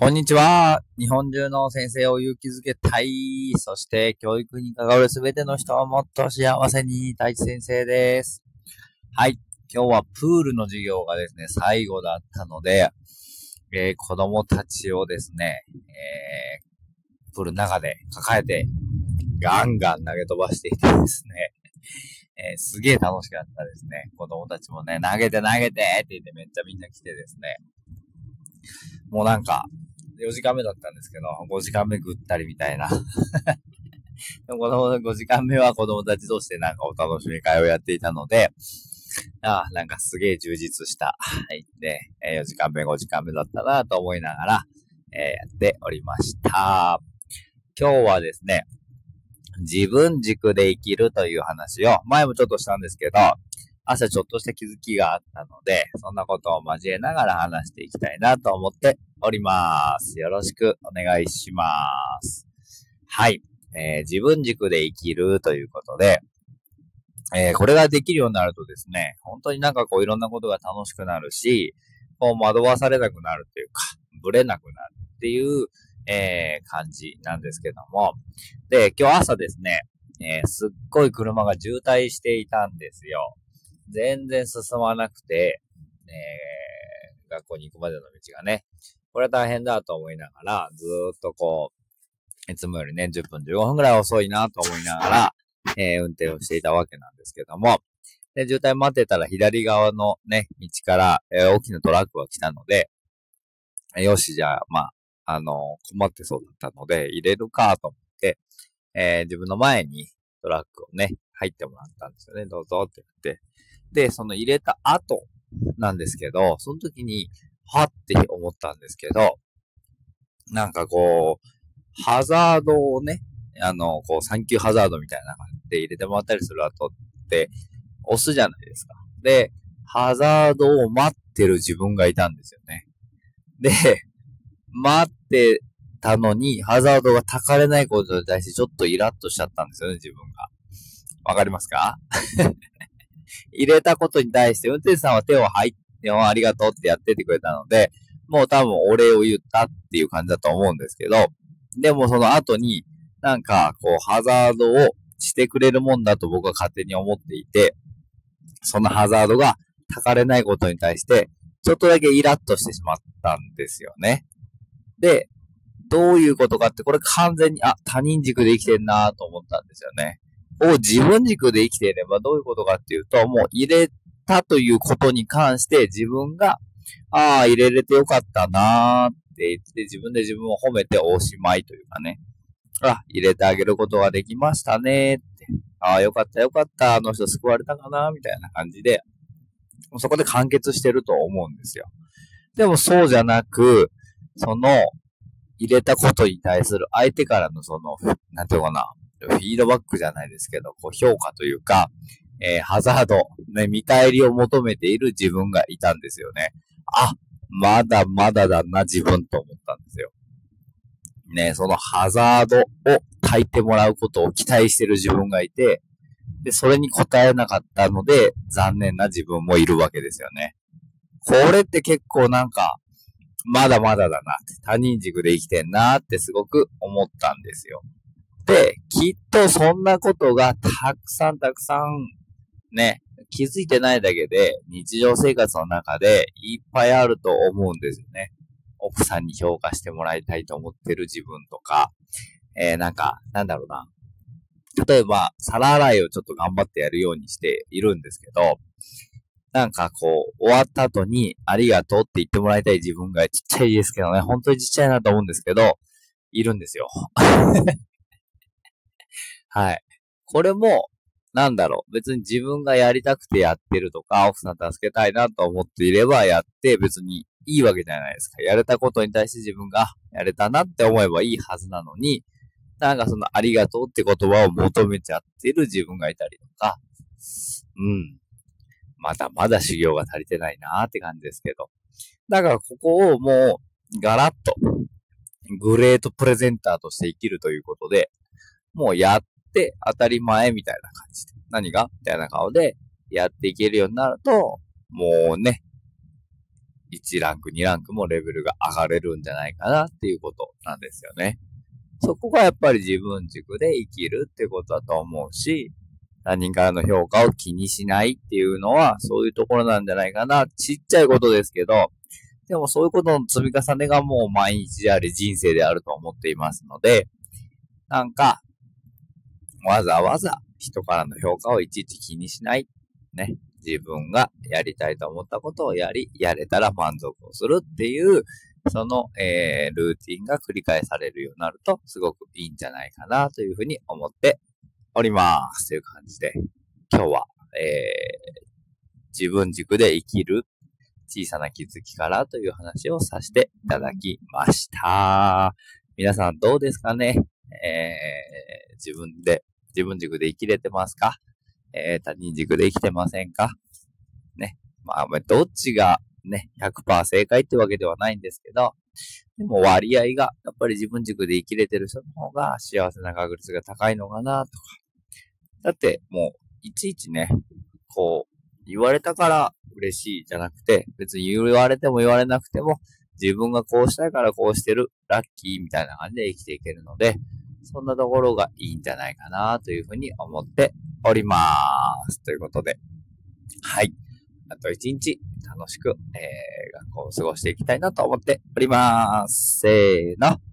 こんにちは。日本中の先生を勇気づけたい。そして教育に関わるすべての人をもっと幸せに大地先生です。はい。今日はプールの授業がですね、最後だったので、えー、子供たちをですね、えー、プールの中で抱えて、ガンガン投げ飛ばしていてですね、えー、すげえ楽しかったですね。子供たちもね、投げて投げてって言ってめっちゃみんな来てですね、もうなんか、4時間目だったんですけど、5時間目ぐったりみたいな。でも子供の、5時間目は子供たち同士でなんかお楽しみ会をやっていたので、ああ、なんかすげえ充実した、はい、で、4時間目、5時間目だったなと思いながら、えー、やっておりました。今日はですね、自分軸で生きるという話を、前もちょっとしたんですけど、朝ちょっとした気づきがあったので、そんなことを交えながら話していきたいなと思っております。よろしくお願いします。はい。えー、自分軸で生きるということで、えー、これができるようになるとですね、本当になんかこういろんなことが楽しくなるし、こう惑わされなくなるというか、ブレなくなるっていう、えー、感じなんですけども。で、今日朝ですね、えー、すっごい車が渋滞していたんですよ。全然進まなくて、えー、学校に行くまでの道がね、これは大変だと思いながら、ずっとこう、いつもよりね、10分15分くらい遅いなと思いながら、えー、運転をしていたわけなんですけども、で、渋滞待ってたら左側のね、道から、えー、大きなトラックが来たので、よし、じゃあ、まあ、あの、困ってそうだったので、入れるかと思って、えー、自分の前にトラックをね、入ってもらったんですよね。どうぞって言って。で、その入れた後なんですけど、その時に、はって思ったんですけど、なんかこう、ハザードをね、あの、こう、サンキューハザードみたいな感じで入れてもらったりする後って、押すじゃないですか。で、ハザードを待ってる自分がいたんですよね。で、待ってたのに、ハザードがたかれないことに対してちょっとイラッとしちゃったんですよね、自分が。わかりますか？入れたことに対して運転手さんは手を入って、ありがとうってやっててくれたので、もう多分お礼を言ったっていう感じだと思うんですけど、でもその後に、なんか、こう、ハザードをしてくれるもんだと僕は勝手に思っていて、そのハザードがたかれないことに対して、ちょっとだけイラッとしてしまったんですよね。で、どういうことかって、これ完全に、あ、他人軸で生きてんなと思ったんですよね。を自分軸で生きていればどういうことかっていうと、もう入れたということに関して自分が、ああ、入れれてよかったなーって言って自分で自分を褒めておしまいというかね。あ、入れてあげることができましたねって。ああ、よかったよかった。あの人救われたかなみたいな感じで、そこで完結してると思うんですよ。でもそうじゃなく、その、入れたことに対する相手からのその、なんていうかな、フィードバックじゃないですけど、こう評価というか、えー、ハザード、ね、見返りを求めている自分がいたんですよね。あ、まだまだだな、自分と思ったんですよ。ね、そのハザードを書いてもらうことを期待してる自分がいて、で、それに答えなかったので、残念な自分もいるわけですよね。これって結構なんか、まだまだだな他人軸で生きてんなってすごく思ったんですよ。で、きっとそんなことがたくさんたくさんね、気づいてないだけで日常生活の中でいっぱいあると思うんですよね。奥さんに評価してもらいたいと思ってる自分とか、えー、なんか、なんだろうな。例えば、皿洗いをちょっと頑張ってやるようにしているんですけど、なんかこう、終わった後に、ありがとうって言ってもらいたい自分がちっちゃいですけどね、本当にちっちゃいなと思うんですけど、いるんですよ。はい。これも、なんだろう。別に自分がやりたくてやってるとか、奥さん助けたいなと思っていればやって別にいいわけじゃないですか。やれたことに対して自分がやれたなって思えばいいはずなのに、なんかそのありがとうって言葉を求めちゃってる自分がいたりとか、うん。まだまだ修行が足りてないなーって感じですけど。だからここをもうガラッとグレートプレゼンターとして生きるということで、もうやっって当たり前みたいな感じで、何が？みたいな顔でやっていけるようになると、もうね、1ランク、2ランクもレベルが上がれるんじゃないかなっていうことなんですよね。そこがやっぱり自分軸で生きるってことだと思うし、他人からの評価を気にしないっていうのは、そういうところなんじゃないかな。ちっちゃいことですけど、でもそういうことの積み重ねがもう毎日であり人生であると思っていますので、なんか、わざわざ人からの評価をいちいち気にしない。ね。自分がやりたいと思ったことをやり、やれたら満足をするっていう、その、えー、ルーティンが繰り返されるようになると、すごくいいんじゃないかなというふうに思っております。という感じで、今日は、えー、自分軸で生きる小さな気づきからという話をさせていただきました。皆さんどうですかね？えー、自分で、自分軸で生きれてますか？えー、他人軸で生きてませんか？ね。まあ、どっちがね、100%正解ってわけではないんですけど、でも割合が、やっぱり自分軸で生きれてる人の方が幸せな確率が高いのかなとか。だってもう、いちいちね、こう、言われたから嬉しいじゃなくて、別に言われても言われなくても、自分がこうしたいからこうしてる、ラッキーみたいな感じで生きていけるので、そんなところがいいんじゃないかなというふうに思っております。ということで、はい。あと一日楽しく、えー、学校を過ごしていきたいなと思っております。せーの。